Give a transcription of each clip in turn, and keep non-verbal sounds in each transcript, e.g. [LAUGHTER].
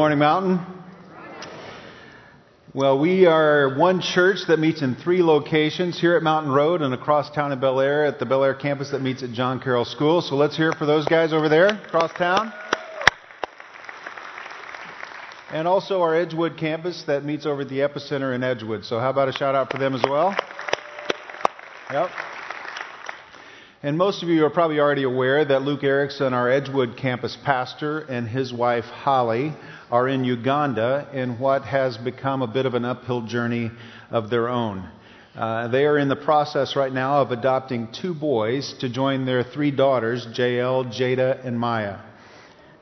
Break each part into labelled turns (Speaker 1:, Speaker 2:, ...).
Speaker 1: Morning, Mountain. Well, we are one church that meets in three locations here at Mountain Road and across town in Bel Air at the Bel Air campus that meets at John Carroll School. So let's hear for those guys over there across town. And also our Edgewood campus that meets over at the Epicenter in Edgewood. So how about a shout out for them as well? Yep. And most of you are probably already aware that Luke Erickson, our Edgewood campus pastor, and his wife Holly are in Uganda in what has become a bit of an uphill journey of their own. Uh, they are in the process right now of adopting two boys to join their three daughters, JL, Jada, and Maya.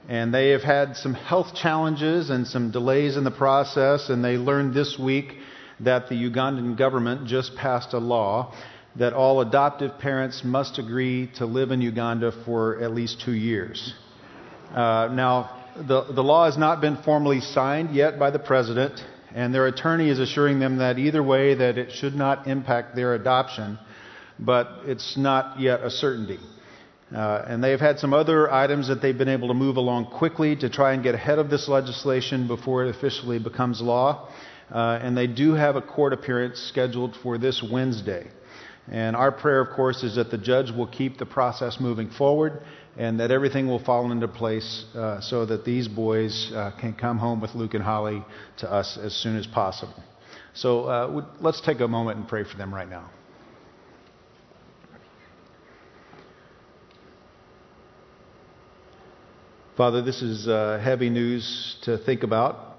Speaker 1: And they have had some health challenges and some delays in the process, and they learned this week that the Ugandan government just passed a law that all adoptive parents must agree to live in Uganda for at least two years. Uh, now, the, the law has not been formally signed yet by the president, and their attorney is assuring them that either way that it should not impact their adoption, but it's not yet a certainty. Uh, and they've had some other items that they've been able to move along quickly to try and get ahead of this legislation before it officially becomes law. Uh, and they do have a court appearance scheduled for this Wednesday. And our prayer, of course, is that the judge will keep the process moving forward and that everything will fall into place uh, so that these boys uh, can come home with Luke and Holly to us as soon as possible. So uh, let's take a moment and pray for them right now. Father, this is uh, heavy news to think about,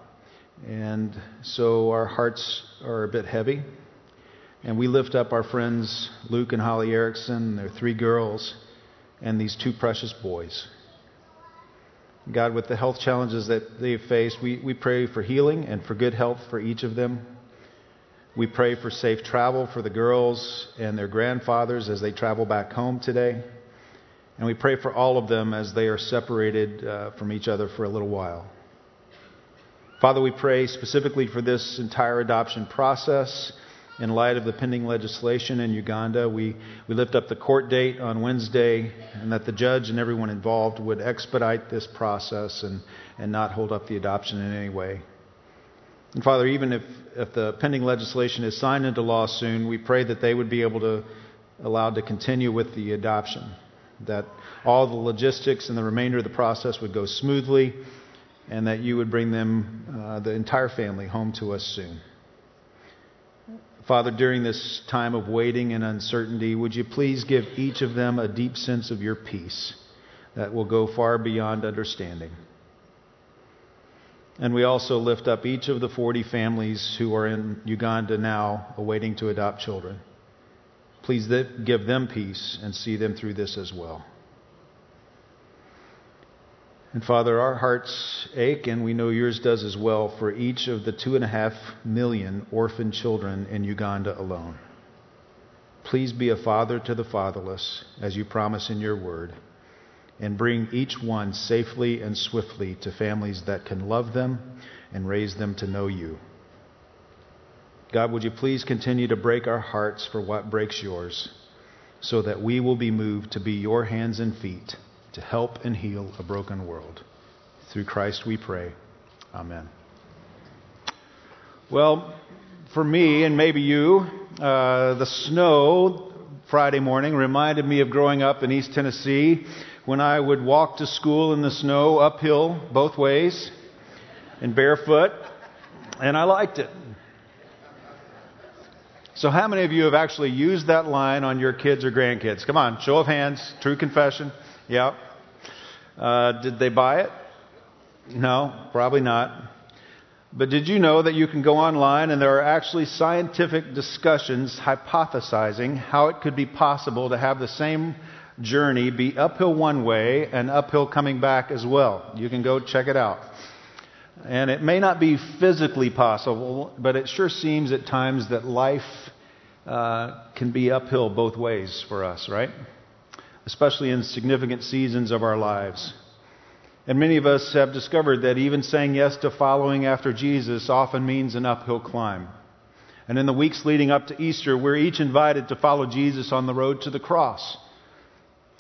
Speaker 1: and so our hearts are a bit heavy. And we lift up our friends Luke and Holly Erickson, their three girls, and these two precious boys. God, with the health challenges that they've faced, we, we pray for healing and for good health for each of them. We pray for safe travel for the girls and their grandfathers as they travel back home today. And we pray for all of them as they are separated uh, from each other for a little while. Father, we pray specifically for this entire adoption process in light of the pending legislation in Uganda. We, we lift up the court date on Wednesday and that the judge and everyone involved would expedite this process and, and not hold up the adoption in any way. And Father, even if, if the pending legislation is signed into law soon, we pray that they would be able to allowed to continue with the adoption, that all the logistics and the remainder of the process would go smoothly, and that you would bring them, uh, the entire family, home to us soon. Father, during this time of waiting and uncertainty, would you please give each of them a deep sense of your peace that will go far beyond understanding? And we also lift up each of the 40 families who are in Uganda now awaiting to adopt children. Please give them peace and see them through this as well. And Father, our hearts ache, and we know yours does as well, for each of the two and a half million orphan children in Uganda alone. Please be a father to the fatherless, as you promise in your word, and bring each one safely and swiftly to families that can love them and raise them to know you. God, would you please continue to break our hearts for what breaks yours, so that we will be moved to be your hands and feet to help and heal a broken world. Through Christ we pray. Amen. Well, for me and maybe you, uh, the snow Friday morning reminded me of growing up in East Tennessee when I would walk to school in the snow uphill both ways and barefoot, and I liked it. So, how many of you have actually used that line on your kids or grandkids? Come on, show of hands, true confession. Yep. Uh, did they buy it? No, probably not. But did you know that you can go online and there are actually scientific discussions hypothesizing how it could be possible to have the same journey be uphill one way and uphill coming back as well? You can go check it out. And it may not be physically possible, but it sure seems at times that life uh, can be uphill both ways for us, right? Especially in significant seasons of our lives. And many of us have discovered that even saying yes to following after Jesus often means an uphill climb. And in the weeks leading up to Easter, we're each invited to follow Jesus on the road to the cross.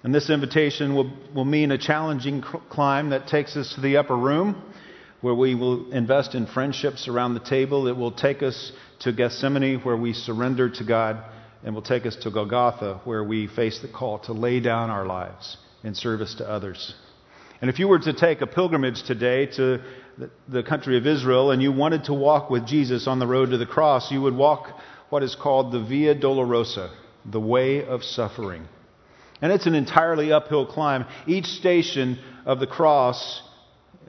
Speaker 1: And this invitation will, will mean a challenging climb that takes us to the upper room, where we will invest in friendships around the table. It will take us to Gethsemane, where we surrender to God, and will take us to Golgotha, where we face the call to lay down our lives in service to others. And if you were to take a pilgrimage today to the country of Israel and you wanted to walk with Jesus on the road to the cross, you would walk what is called the Via Dolorosa, the way of suffering. And it's an entirely uphill climb. Each station of the cross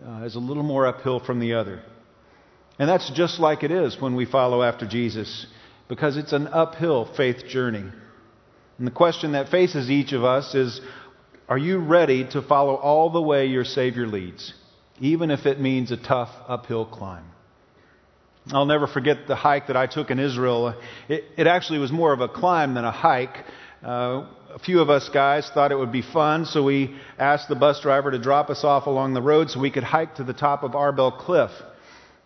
Speaker 1: uh, is a little more uphill from the other. And that's just like it is when we follow after Jesus, because it's an uphill faith journey. And the question that faces each of us is Are you ready to follow all the way your Savior leads, even if it means a tough uphill climb? I'll never forget the hike that I took in Israel. It, it actually was more of a climb than a hike. Uh, a few of us guys thought it would be fun, so we asked the bus driver to drop us off along the road so we could hike to the top of Arbel Cliff.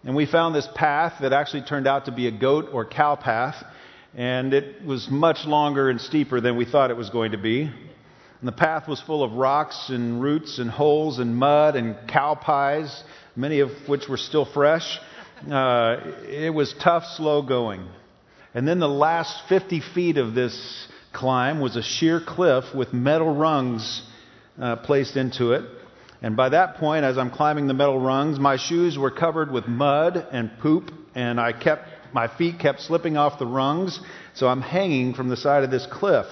Speaker 1: And we found this path that actually turned out to be a goat or cow path, and it was much longer and steeper than we thought it was going to be. And the path was full of rocks and roots and holes and mud and cow pies, many of which were still fresh. Uh, it was tough, slow going. And then the last 50 feet of this climb was a sheer cliff with metal rungs uh, placed into it. And by that point, as I'm climbing the metal rungs, my shoes were covered with mud and poop, and I kept my feet kept slipping off the rungs, so I'm hanging from the side of this cliff.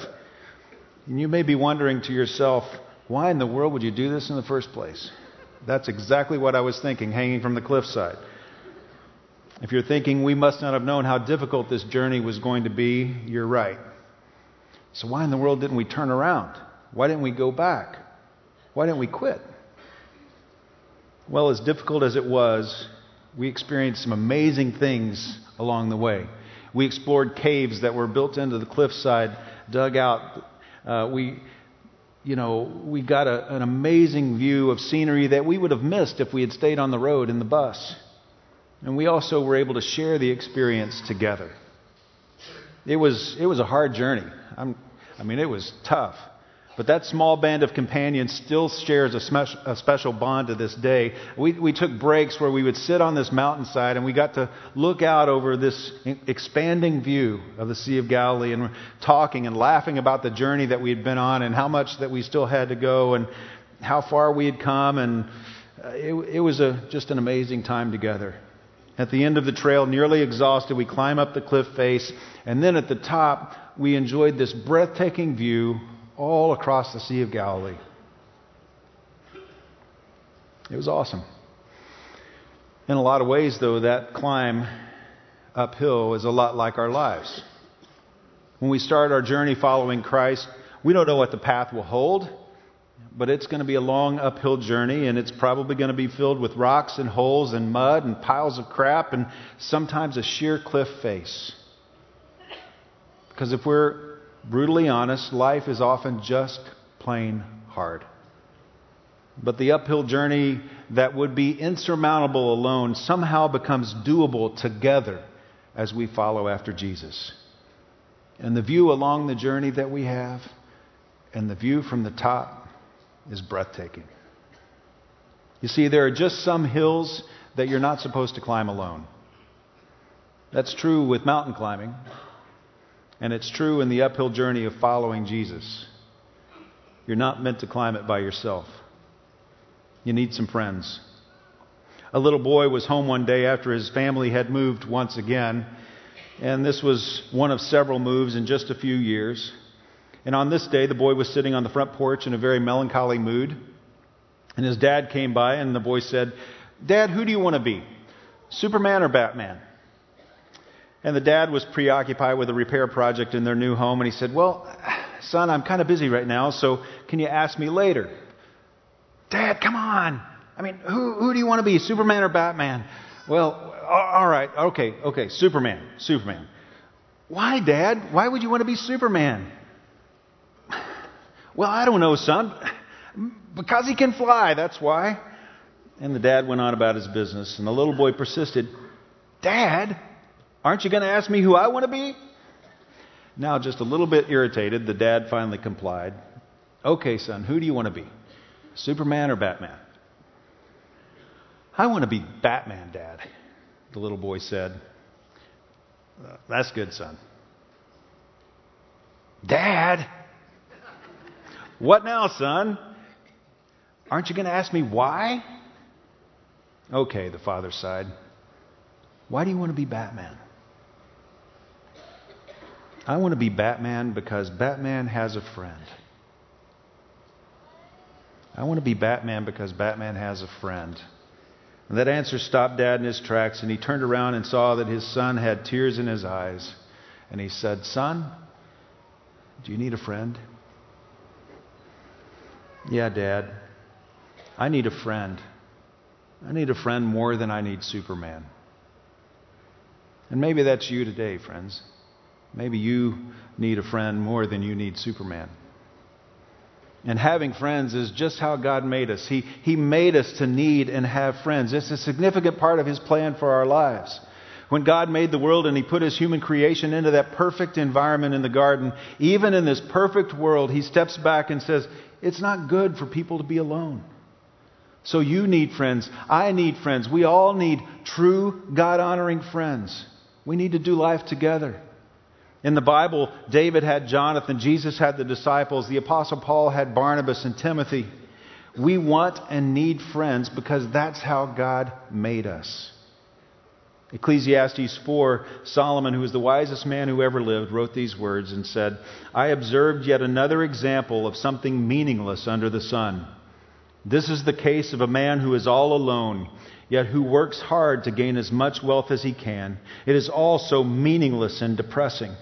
Speaker 1: And you may be wondering to yourself, why in the world would you do this in the first place? That's exactly what I was thinking, hanging from the cliffside. If you're thinking we must not have known how difficult this journey was going to be, you're right. So, why in the world didn't we turn around? Why didn't we go back? Why didn't we quit? Well, as difficult as it was, we experienced some amazing things along the way. We explored caves that were built into the cliffside, dug out. Uh, we, you know, we got a, an amazing view of scenery that we would have missed if we had stayed on the road in the bus. And we also were able to share the experience together. It was, it was a hard journey. I'm, I mean, it was tough. But that small band of companions still shares a, spe- a, special bond to this day. We, we took breaks where we would sit on this mountainside and we got to look out over this expanding view of the Sea of Galilee and talking and laughing about the journey that we had been on and how much that we still had to go and how far we had come. And uh, it, it was a, just an amazing time together. At the end of the trail, nearly exhausted, we climb up the cliff face, and then at the top, we enjoyed this breathtaking view all across the Sea of Galilee. It was awesome. In a lot of ways, though, that climb uphill is a lot like our lives. When we start our journey following Christ, we don't know what the path will hold but it's going to be a long uphill journey, and it's probably going to be filled with rocks and holes and mud and piles of crap and sometimes a sheer cliff face. Because if we're brutally honest, life is often just plain hard. But the uphill journey that would be insurmountable alone somehow becomes doable together as we follow after Jesus. And the view along the journey that we have, and the view from the top, is breathtaking. You see, there are just some hills that you're not supposed to climb alone. That's true with mountain climbing, and it's true in the uphill journey of following Jesus. You're not meant to climb it by yourself. You need some friends. A little boy was home one day after his family had moved once again, and this was one of several moves in just a few years. And on this day, the boy was sitting on the front porch in a very melancholy mood. And his dad came by, and the boy said, Dad, who do you want to be? Superman or Batman? And the dad was preoccupied with a repair project in their new home, and he said, Well, son, I'm kind of busy right now, so can you ask me later? Dad, come on. I mean, who, who do you want to be, Superman or Batman? Well, all right, okay, okay, Superman, Superman. Why, Dad? Why would you want to be Superman? [SIGHS] Well, I don't know, son. Because he can fly, that's why. And the dad went on about his business, and the little boy persisted Dad, aren't you going to ask me who I want to be? Now, just a little bit irritated, the dad finally complied. Okay, son, who do you want to be? Superman or Batman? I want to be Batman, Dad, the little boy said. That's good, son. Dad? What now, son? Aren't you going to ask me why? Okay, the father sighed. Why do you want to be Batman? I want to be Batman because Batman has a friend. I want to be Batman because Batman has a friend. And that answer stopped Dad in his tracks, and he turned around and saw that his son had tears in his eyes. And he said, Son, do you need a friend? Yeah, Dad. I need a friend. I need a friend more than I need Superman. And maybe that's you today, friends. Maybe you need a friend more than you need Superman. And having friends is just how God made us. He, he made us to need and have friends. It's a significant part of His plan for our lives. When God made the world and He put His human creation into that perfect environment in the garden, even in this perfect world, He steps back and says, It's not good for people to be alone. So you need friends. I need friends. We all need true God honoring friends. We need to do life together. In the Bible, David had Jonathan, Jesus had the disciples, the Apostle Paul had Barnabas and Timothy. We want and need friends because that's how God made us. Ecclesiastes 4, Solomon, who was the wisest man who ever lived, wrote these words and said, I observed yet another example of something meaningless under the sun. This is the case of a man who is all alone, yet who works hard to gain as much wealth as he can. It is all so meaningless and depressing.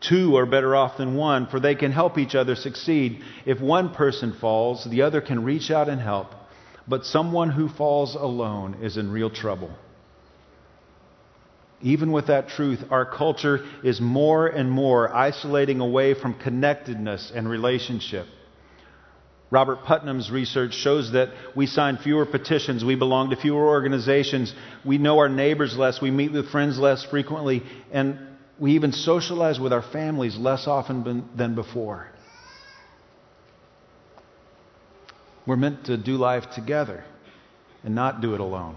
Speaker 1: Two are better off than one, for they can help each other succeed. If one person falls, the other can reach out and help. But someone who falls alone is in real trouble. Even with that truth, our culture is more and more isolating away from connectedness and relationship. Robert Putnam's research shows that we sign fewer petitions, we belong to fewer organizations, we know our neighbors less, we meet with friends less frequently, and we even socialize with our families less often than before. We're meant to do life together and not do it alone.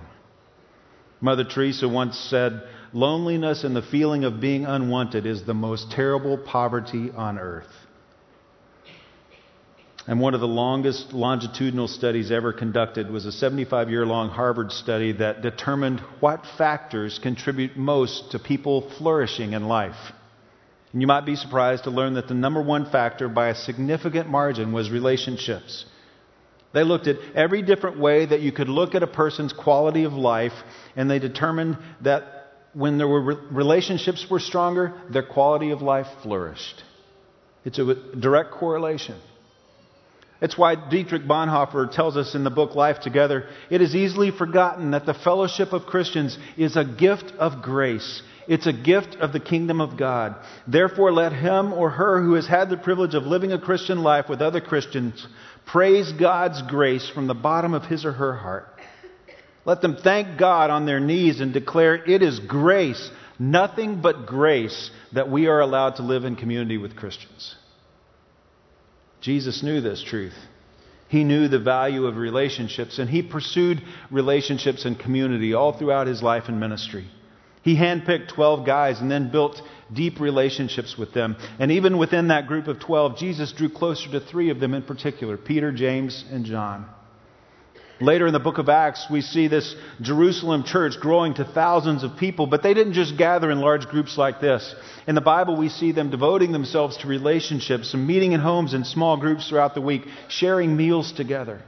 Speaker 1: Mother Teresa once said, Loneliness and the feeling of being unwanted is the most terrible poverty on earth. And one of the longest longitudinal studies ever conducted was a 75 year long Harvard study that determined what factors contribute most to people flourishing in life. And you might be surprised to learn that the number one factor by a significant margin was relationships. They looked at every different way that you could look at a person's quality of life, and they determined that when their relationships were stronger, their quality of life flourished. It's a direct correlation. It's why Dietrich Bonhoeffer tells us in the book Life Together it is easily forgotten that the fellowship of Christians is a gift of grace. It's a gift of the kingdom of God. Therefore, let him or her who has had the privilege of living a Christian life with other Christians praise God's grace from the bottom of his or her heart. Let them thank God on their knees and declare it is grace, nothing but grace, that we are allowed to live in community with Christians. Jesus knew this truth. He knew the value of relationships, and he pursued relationships and community all throughout his life and ministry. He handpicked 12 guys and then built deep relationships with them. And even within that group of 12, Jesus drew closer to three of them in particular Peter, James, and John. Later in the book of Acts, we see this Jerusalem church growing to thousands of people, but they didn't just gather in large groups like this. In the Bible, we see them devoting themselves to relationships and meeting in homes in small groups throughout the week, sharing meals together.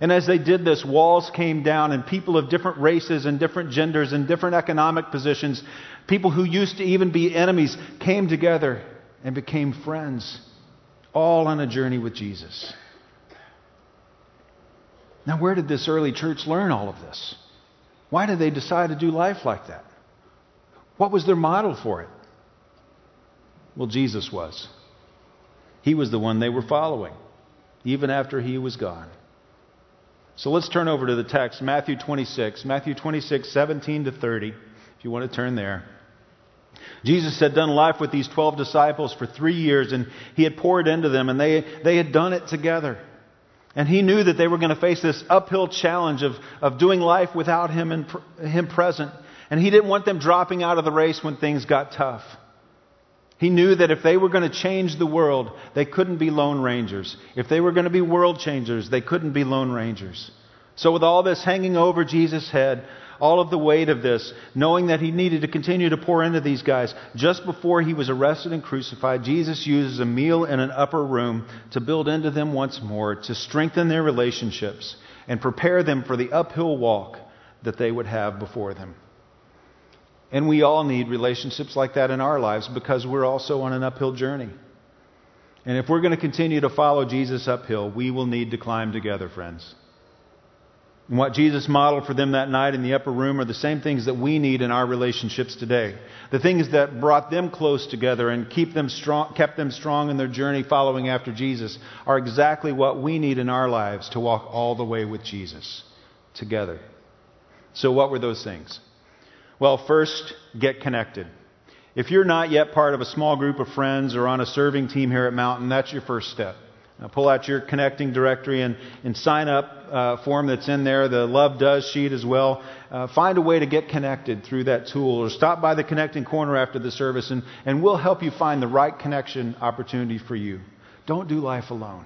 Speaker 1: And as they did this, walls came down, and people of different races and different genders and different economic positions, people who used to even be enemies, came together and became friends, all on a journey with Jesus. Now, where did this early church learn all of this? Why did they decide to do life like that? What was their model for it? Well, Jesus was. He was the one they were following, even after he was gone. So let's turn over to the text, Matthew 26, Matthew 26, 17 to 30, if you want to turn there. Jesus had done life with these 12 disciples for three years, and he had poured into them, and they, they had done it together. And he knew that they were going to face this uphill challenge of, of doing life without him, and, him present. And he didn't want them dropping out of the race when things got tough. He knew that if they were going to change the world, they couldn't be lone rangers. If they were going to be world changers, they couldn't be lone rangers. So, with all this hanging over Jesus' head, all of the weight of this, knowing that he needed to continue to pour into these guys, just before he was arrested and crucified, Jesus uses a meal in an upper room to build into them once more, to strengthen their relationships, and prepare them for the uphill walk that they would have before them. And we all need relationships like that in our lives because we're also on an uphill journey. And if we're going to continue to follow Jesus uphill, we will need to climb together, friends. And what Jesus modeled for them that night in the upper room are the same things that we need in our relationships today. The things that brought them close together and keep them strong, kept them strong in their journey following after Jesus are exactly what we need in our lives to walk all the way with Jesus together. So, what were those things? Well, first, get connected. If you're not yet part of a small group of friends or on a serving team here at Mountain, that's your first step. Now pull out your connecting directory and, and sign up uh, form that's in there, the Love Does sheet as well. Uh, find a way to get connected through that tool or stop by the connecting corner after the service and, and we'll help you find the right connection opportunity for you. Don't do life alone.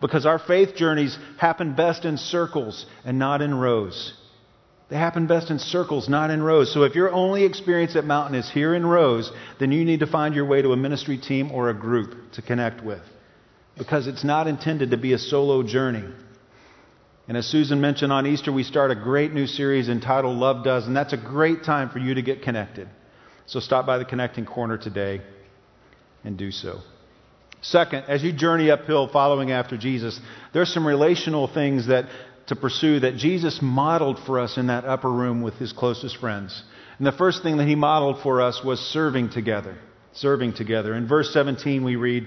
Speaker 1: Because our faith journeys happen best in circles and not in rows. They happen best in circles, not in rows. So if your only experience at Mountain is here in rows, then you need to find your way to a ministry team or a group to connect with. Because it's not intended to be a solo journey. And as Susan mentioned on Easter, we start a great new series entitled Love Does, and that's a great time for you to get connected. So stop by the connecting corner today and do so. Second, as you journey uphill following after Jesus, there's some relational things that to pursue that Jesus modeled for us in that upper room with his closest friends. And the first thing that he modeled for us was serving together. Serving together. In verse 17, we read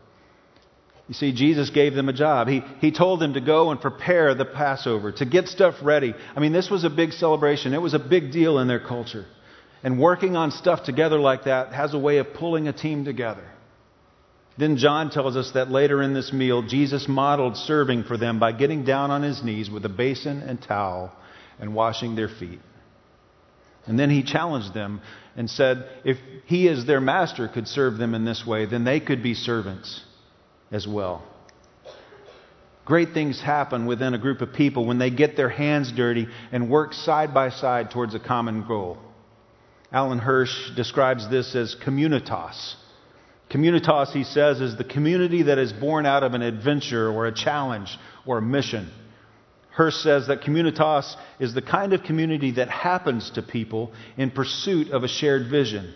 Speaker 1: You see, Jesus gave them a job. He, he told them to go and prepare the Passover, to get stuff ready. I mean, this was a big celebration, it was a big deal in their culture. And working on stuff together like that has a way of pulling a team together. Then John tells us that later in this meal, Jesus modeled serving for them by getting down on his knees with a basin and towel and washing their feet. And then he challenged them and said, if he, as their master, could serve them in this way, then they could be servants as well. Great things happen within a group of people when they get their hands dirty and work side by side towards a common goal. Alan Hirsch describes this as communitas. Communitas, he says, is the community that is born out of an adventure or a challenge or a mission. Hirsch says that communitas is the kind of community that happens to people in pursuit of a shared vision.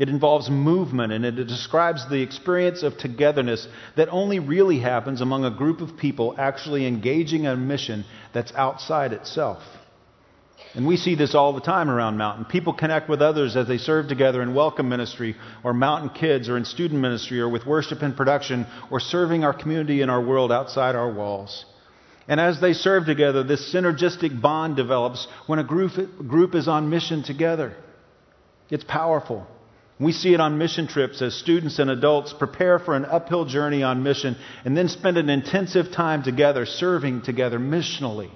Speaker 1: It involves movement and it describes the experience of togetherness that only really happens among a group of people actually engaging in a mission that's outside itself. And we see this all the time around Mountain. People connect with others as they serve together in welcome ministry, or Mountain Kids, or in student ministry, or with worship and production, or serving our community and our world outside our walls. And as they serve together, this synergistic bond develops when a group, group is on mission together. It's powerful. We see it on mission trips as students and adults prepare for an uphill journey on mission and then spend an intensive time together, serving together missionally.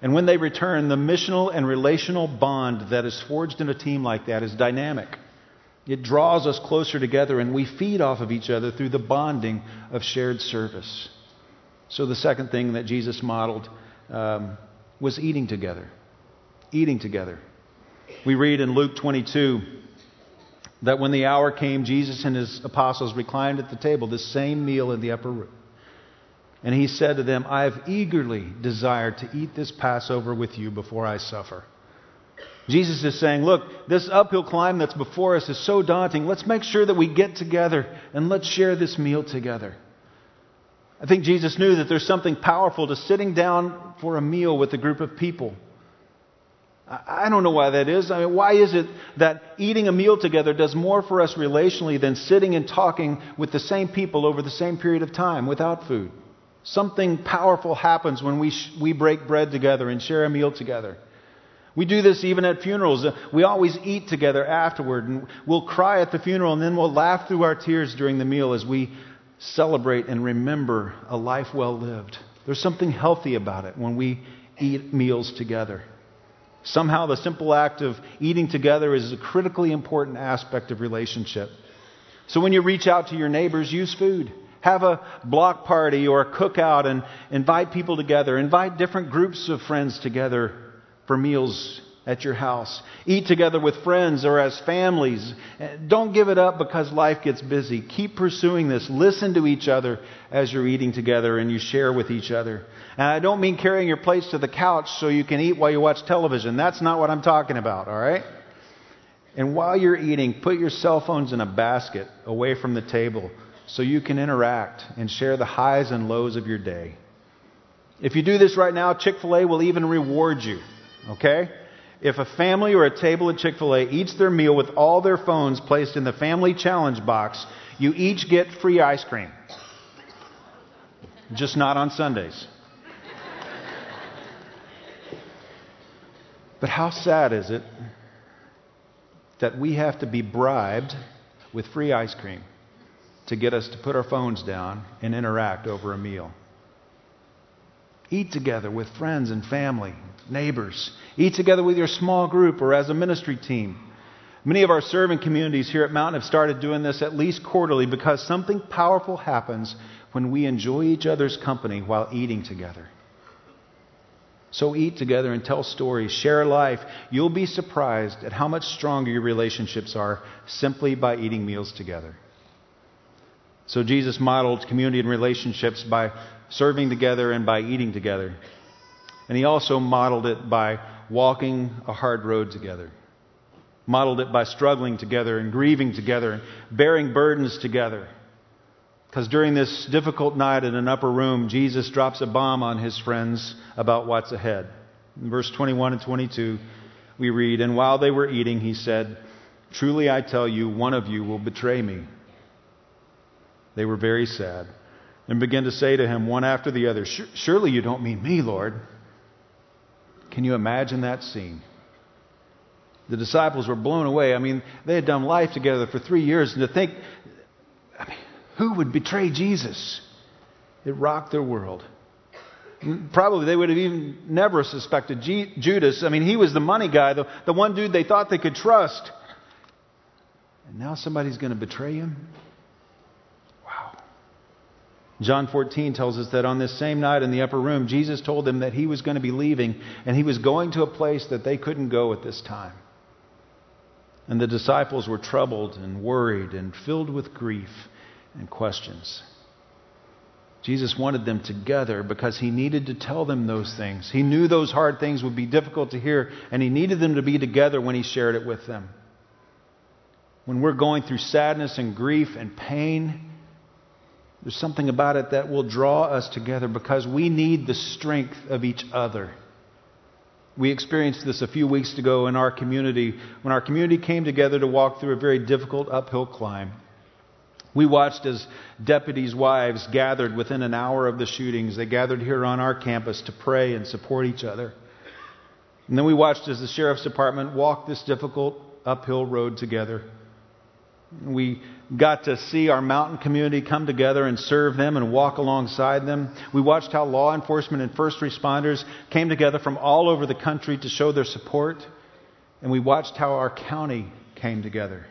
Speaker 1: And when they return, the missional and relational bond that is forged in a team like that is dynamic. It draws us closer together, and we feed off of each other through the bonding of shared service. So, the second thing that Jesus modeled um, was eating together. Eating together. We read in Luke 22 that when the hour came, Jesus and his apostles reclined at the table, the same meal in the upper room. And he said to them, I have eagerly desired to eat this Passover with you before I suffer. Jesus is saying, Look, this uphill climb that's before us is so daunting. Let's make sure that we get together and let's share this meal together. I think Jesus knew that there's something powerful to sitting down for a meal with a group of people. I don't know why that is. I mean, why is it that eating a meal together does more for us relationally than sitting and talking with the same people over the same period of time without food? Something powerful happens when we, sh- we break bread together and share a meal together. We do this even at funerals. Uh, we always eat together afterward, and we'll cry at the funeral, and then we'll laugh through our tears during the meal as we celebrate and remember a life well lived. There's something healthy about it when we eat meals together. Somehow, the simple act of eating together is a critically important aspect of relationship. So, when you reach out to your neighbors, use food. Have a block party or a cookout and invite people together. Invite different groups of friends together for meals at your house. Eat together with friends or as families. Don't give it up because life gets busy. Keep pursuing this. Listen to each other as you're eating together and you share with each other. And I don't mean carrying your plates to the couch so you can eat while you watch television. That's not what I'm talking about, all right? And while you're eating, put your cell phones in a basket away from the table so you can interact and share the highs and lows of your day. If you do this right now, Chick fil A will even reward you. Okay? If a family or a table at Chick fil A eats their meal with all their phones placed in the family challenge box, you each get free ice cream. Just not on Sundays. But how sad is it that we have to be bribed with free ice cream to get us to put our phones down and interact over a meal? Eat together with friends and family, neighbors. Eat together with your small group or as a ministry team. Many of our serving communities here at Mountain have started doing this at least quarterly because something powerful happens when we enjoy each other's company while eating together. So eat together and tell stories, share life. You'll be surprised at how much stronger your relationships are simply by eating meals together. So Jesus modeled community and relationships by serving together and by eating together. And he also modeled it by walking a hard road together. Modeled it by struggling together and grieving together and bearing burdens together. Because during this difficult night in an upper room, Jesus drops a bomb on his friends about what's ahead. In verse 21 and 22, we read, And while they were eating, he said, Truly I tell you, one of you will betray me. They were very sad and began to say to him, one after the other, Surely you don't mean me, Lord. Can you imagine that scene? The disciples were blown away. I mean, they had done life together for three years, and to think, I mean, who would betray Jesus? It rocked their world. Mm, probably they would have even never suspected G- Judas. I mean, he was the money guy, the, the one dude they thought they could trust. And now somebody's going to betray him? John 14 tells us that on this same night in the upper room, Jesus told them that he was going to be leaving and he was going to a place that they couldn't go at this time. And the disciples were troubled and worried and filled with grief and questions. Jesus wanted them together because he needed to tell them those things. He knew those hard things would be difficult to hear, and he needed them to be together when he shared it with them. When we're going through sadness and grief and pain, there's something about it that will draw us together because we need the strength of each other. We experienced this a few weeks ago in our community when our community came together to walk through a very difficult uphill climb. We watched as deputies' wives gathered within an hour of the shootings. They gathered here on our campus to pray and support each other. And then we watched as the sheriff's department walked this difficult uphill road together. We got to see our mountain community come together and serve them and walk alongside them. We watched how law enforcement and first responders came together from all over the country to show their support. And we watched how our county came together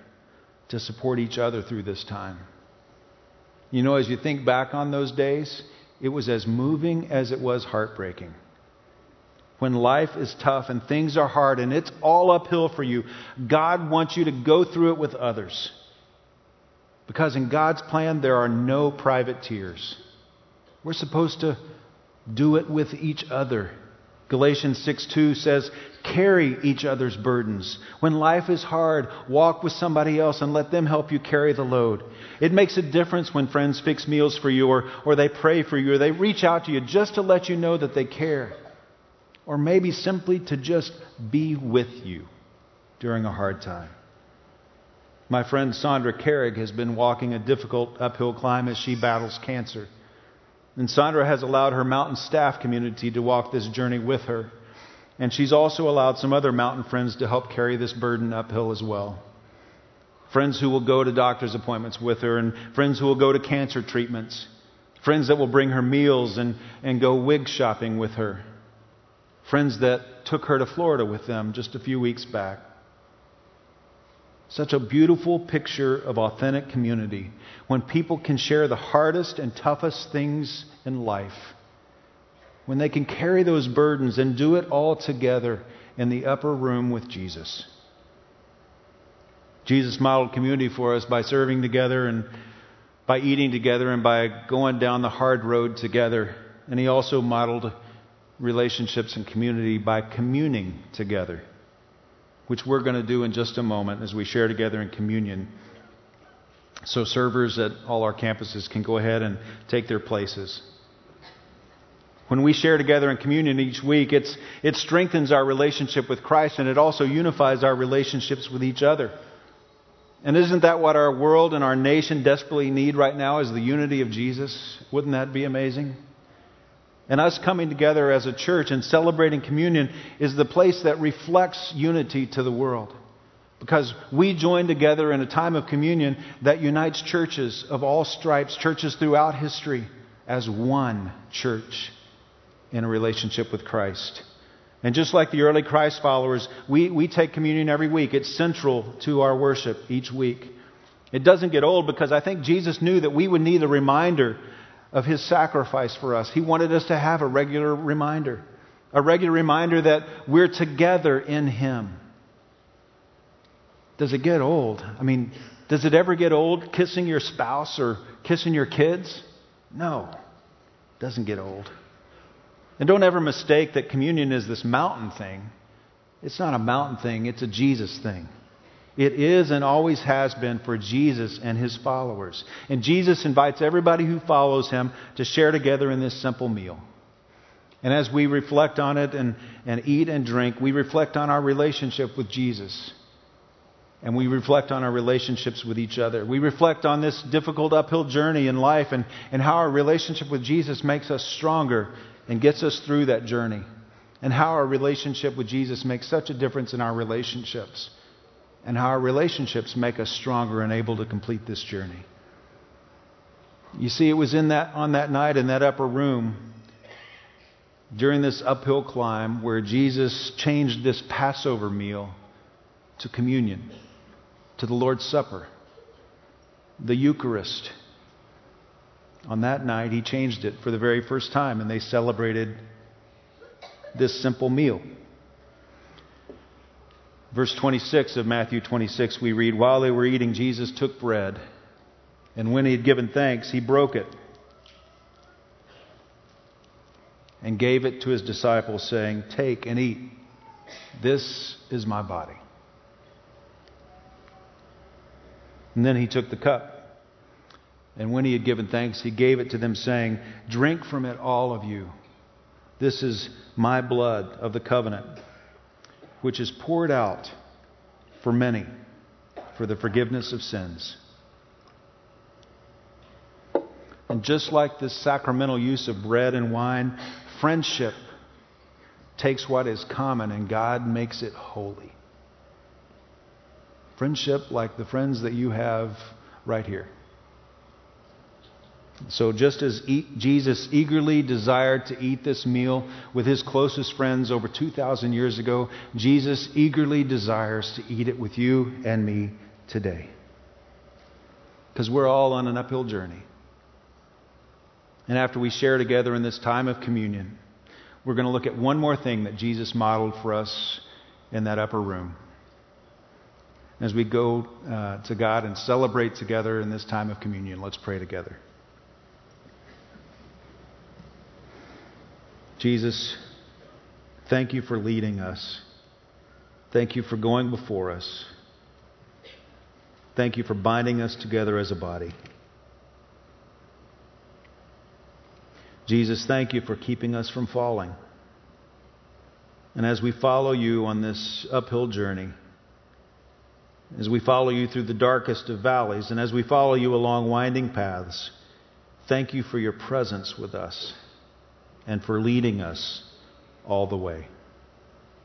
Speaker 1: to support each other through this time. You know, as you think back on those days, it was as moving as it was heartbreaking. When life is tough and things are hard and it's all uphill for you, God wants you to go through it with others. Because in God's plan, there are no private tears. We're supposed to do it with each other Galatians 6:2 says, "Carry each other's burdens. When life is hard, walk with somebody else and let them help you carry the load." It makes a difference when friends fix meals for you or, or they pray for you or they reach out to you just to let you know that they care. or maybe simply to just be with you during a hard time. My friend Sandra Carrig has been walking a difficult uphill climb as she battles cancer. And Sandra has allowed her mountain staff community to walk this journey with her. And she's also allowed some other mountain friends to help carry this burden uphill as well. Friends who will go to doctor's appointments with her, and friends who will go to cancer treatments. Friends that will bring her meals and, and go wig shopping with her. Friends that took her to Florida with them just a few weeks back. Such a beautiful picture of authentic community when people can share the hardest and toughest things in life. When they can carry those burdens and do it all together in the upper room with Jesus. Jesus modeled community for us by serving together and by eating together and by going down the hard road together. And he also modeled relationships and community by communing together which we're going to do in just a moment as we share together in communion. So, servers at all our campuses can go ahead and take their places. When we share together in communion each week, it strengthens our relationship with Christ and it also unifies our relationships with each other. And isn't that what our world and our nation desperately need right now is the unity of Jesus? Wouldn't that be amazing? And us coming together as a church and celebrating communion is the place that reflects unity to the world. Because we join together in a time of communion that unites churches of all stripes, churches throughout history, as one church in a relationship with Christ. And just like the early Christ followers, we, we take communion every week. It's central to our worship each week. It doesn't get old because I think Jesus knew that we would need a reminder of his sacrifice for us. He wanted us to have a regular reminder, a regular reminder that we're together in him. Does it get old? I mean, does it ever get old kissing your spouse or kissing your kids? No, it doesn't get old. And don't ever mistake that communion is this mountain thing. It's not a mountain thing, it's a Jesus thing. It is and always has been for Jesus and his followers. And Jesus invites everybody who follows him to share together in this simple meal. And as we reflect on it and, and eat and drink, we reflect on our relationship with Jesus. And we reflect on our relationships with each other. We reflect on this difficult uphill journey in life and, and how our relationship with Jesus makes us stronger and gets us through that journey. And how our relationship with Jesus makes such a difference in our relationships and how our relationships make us stronger and able to complete this journey. You see, it was in that, on that night in that upper room during this uphill climb where Jesus changed this Passover meal to communion, to the Lord's Supper, the Eucharist. On that night, he changed it for the very first time, and they celebrated this simple meal. Verse 26 of Matthew 26, we read, While they were eating, Jesus took bread, and when he had given thanks, he broke it and gave it to his disciples, saying, Take and eat. This is my body. And then he took the cup. And when he had given thanks, he gave it to them, saying, Drink from it, all of you. This is my blood of the covenant which is poured out for many for the forgiveness of sins. And just like this sacramental use of bread and wine, friendship takes what is common and God makes it holy. Friendship like the friends that you have right here. So, just as Jesus eagerly desired to eat this meal with his closest friends over 2,000 years ago, Jesus eagerly desires to eat it with you and me today. Because we're all on an uphill journey. And after we share together in this time of communion, we're going to look at one more thing that Jesus modeled for us in that upper room. As we go uh, to God and celebrate together in this time of communion, let's pray together. Jesus, thank you for leading us. Thank you for going before us. Thank you for binding us together as a body. Jesus, thank you for keeping us from falling. And as we follow you on this uphill journey, as we follow you through the darkest of valleys, and as we follow you along winding paths, thank you for your presence with us and for leading us all the way.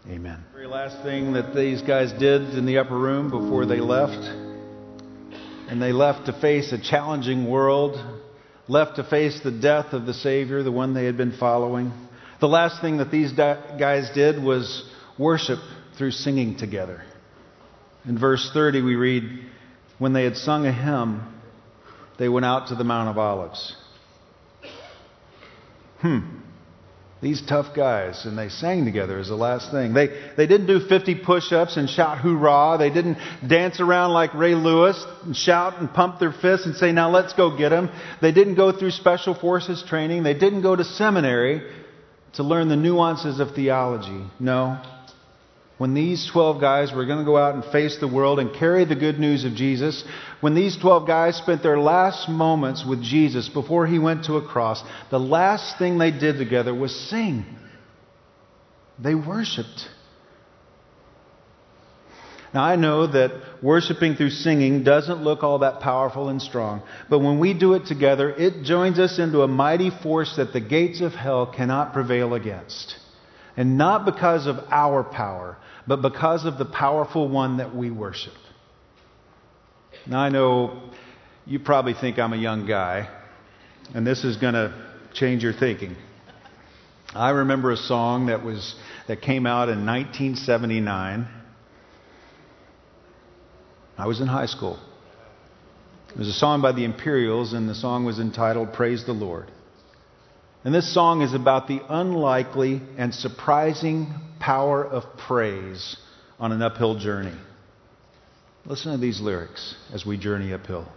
Speaker 1: Amen. The very last thing that these guys did in the upper room before they left, and they left to face a challenging world, left to face the death of the Savior, the one they had been following. The last thing that these guys did was worship through singing together. In verse 30, we read, When they had sung a hymn, they went out to the Mount of Olives. Hmm. These tough guys, and they sang together as the last thing. They, they didn't do 50 push ups and shout hoorah. They didn't dance around like Ray Lewis and shout and pump their fists and say, now let's go get them. They didn't go through special forces training. They didn't go to seminary to learn the nuances of theology. No, when these 12 guys were going to go out and face the world and carry the good news of Jesus, when these 12 guys spent their last moments with Jesus before he went to a cross, the last thing they did together was sing. They worshiped. Now, I know that worshiping through singing doesn't look all that powerful and strong, but when we do it together, it joins us into a mighty force that the gates of hell cannot prevail against. And not because of our power, but because of the powerful one that we worship. Now, I know you probably think I'm a young guy, and this is going to change your thinking. I remember a song that was that came out in 1979. I was in high school. It was a song by the Imperials, and the song was entitled Praise the Lord. And this song is about the unlikely and surprising power of praise on an uphill journey. Listen to these lyrics as we journey uphill.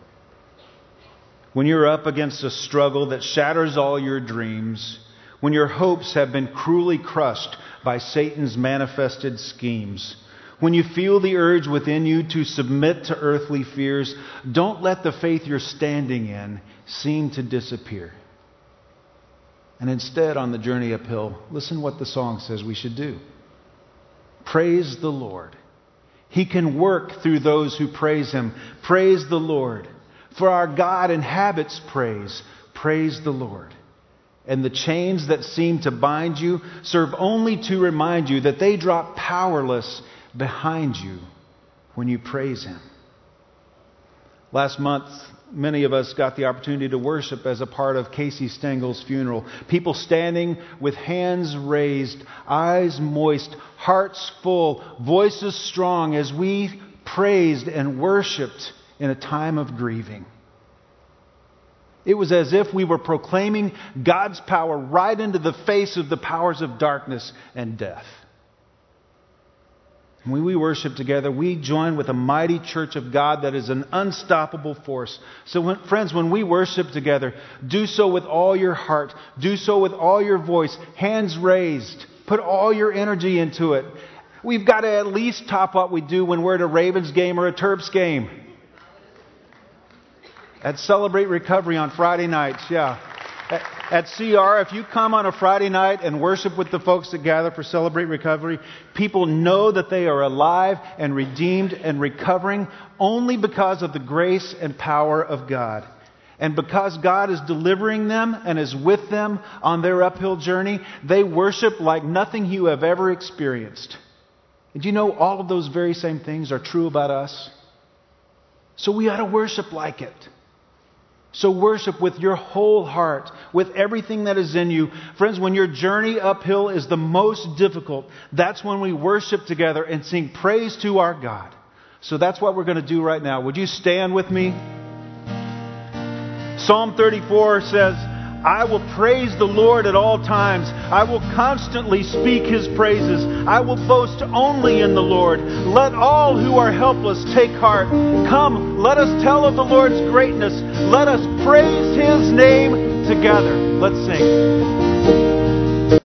Speaker 1: When you're up against a struggle that shatters all your dreams, when your hopes have been cruelly crushed by Satan's manifested schemes, when you feel the urge within you to submit to earthly fears, don't let the faith you're standing in seem to disappear. And instead, on the journey uphill, listen what the song says we should do. Praise the Lord. He can work through those who praise Him. Praise the Lord. For our God inhabits praise. Praise the Lord. And the chains that seem to bind you serve only to remind you that they drop powerless behind you when you praise Him. Last month, many of us got the opportunity to worship as a part of Casey Stengel's funeral. People standing with hands raised, eyes moist, hearts full, voices strong as we praised and worshiped in a time of grieving. It was as if we were proclaiming God's power right into the face of the powers of darkness and death. When we worship together, we join with a mighty church of God that is an unstoppable force. So, when, friends, when we worship together, do so with all your heart, do so with all your voice, hands raised, put all your energy into it. We've got to at least top what we do when we're at a Ravens game or a Terps game. At Celebrate Recovery on Friday nights, yeah at CR, if you come on a Friday night and worship with the folks that gather for Celebrate Recovery, people know that they are alive and redeemed and recovering only because of the grace and power of God. And because God is delivering them and is with them on their uphill journey, they worship like nothing you have ever experienced. And you know all of those very same things are true about us? So we ought to worship like it. So worship with your whole heart, with everything that is in you. Friends, when your journey uphill is the most difficult, that's when we worship together and sing praise to our God. So that's what we're going to do right now. Would you stand with me? Psalm 34 says, I will praise the Lord at all times. I will constantly speak his praises. I will boast only in the Lord. Let all who are helpless take heart. Come, let us tell of the Lord's greatness. Let us praise his name together. Let's sing.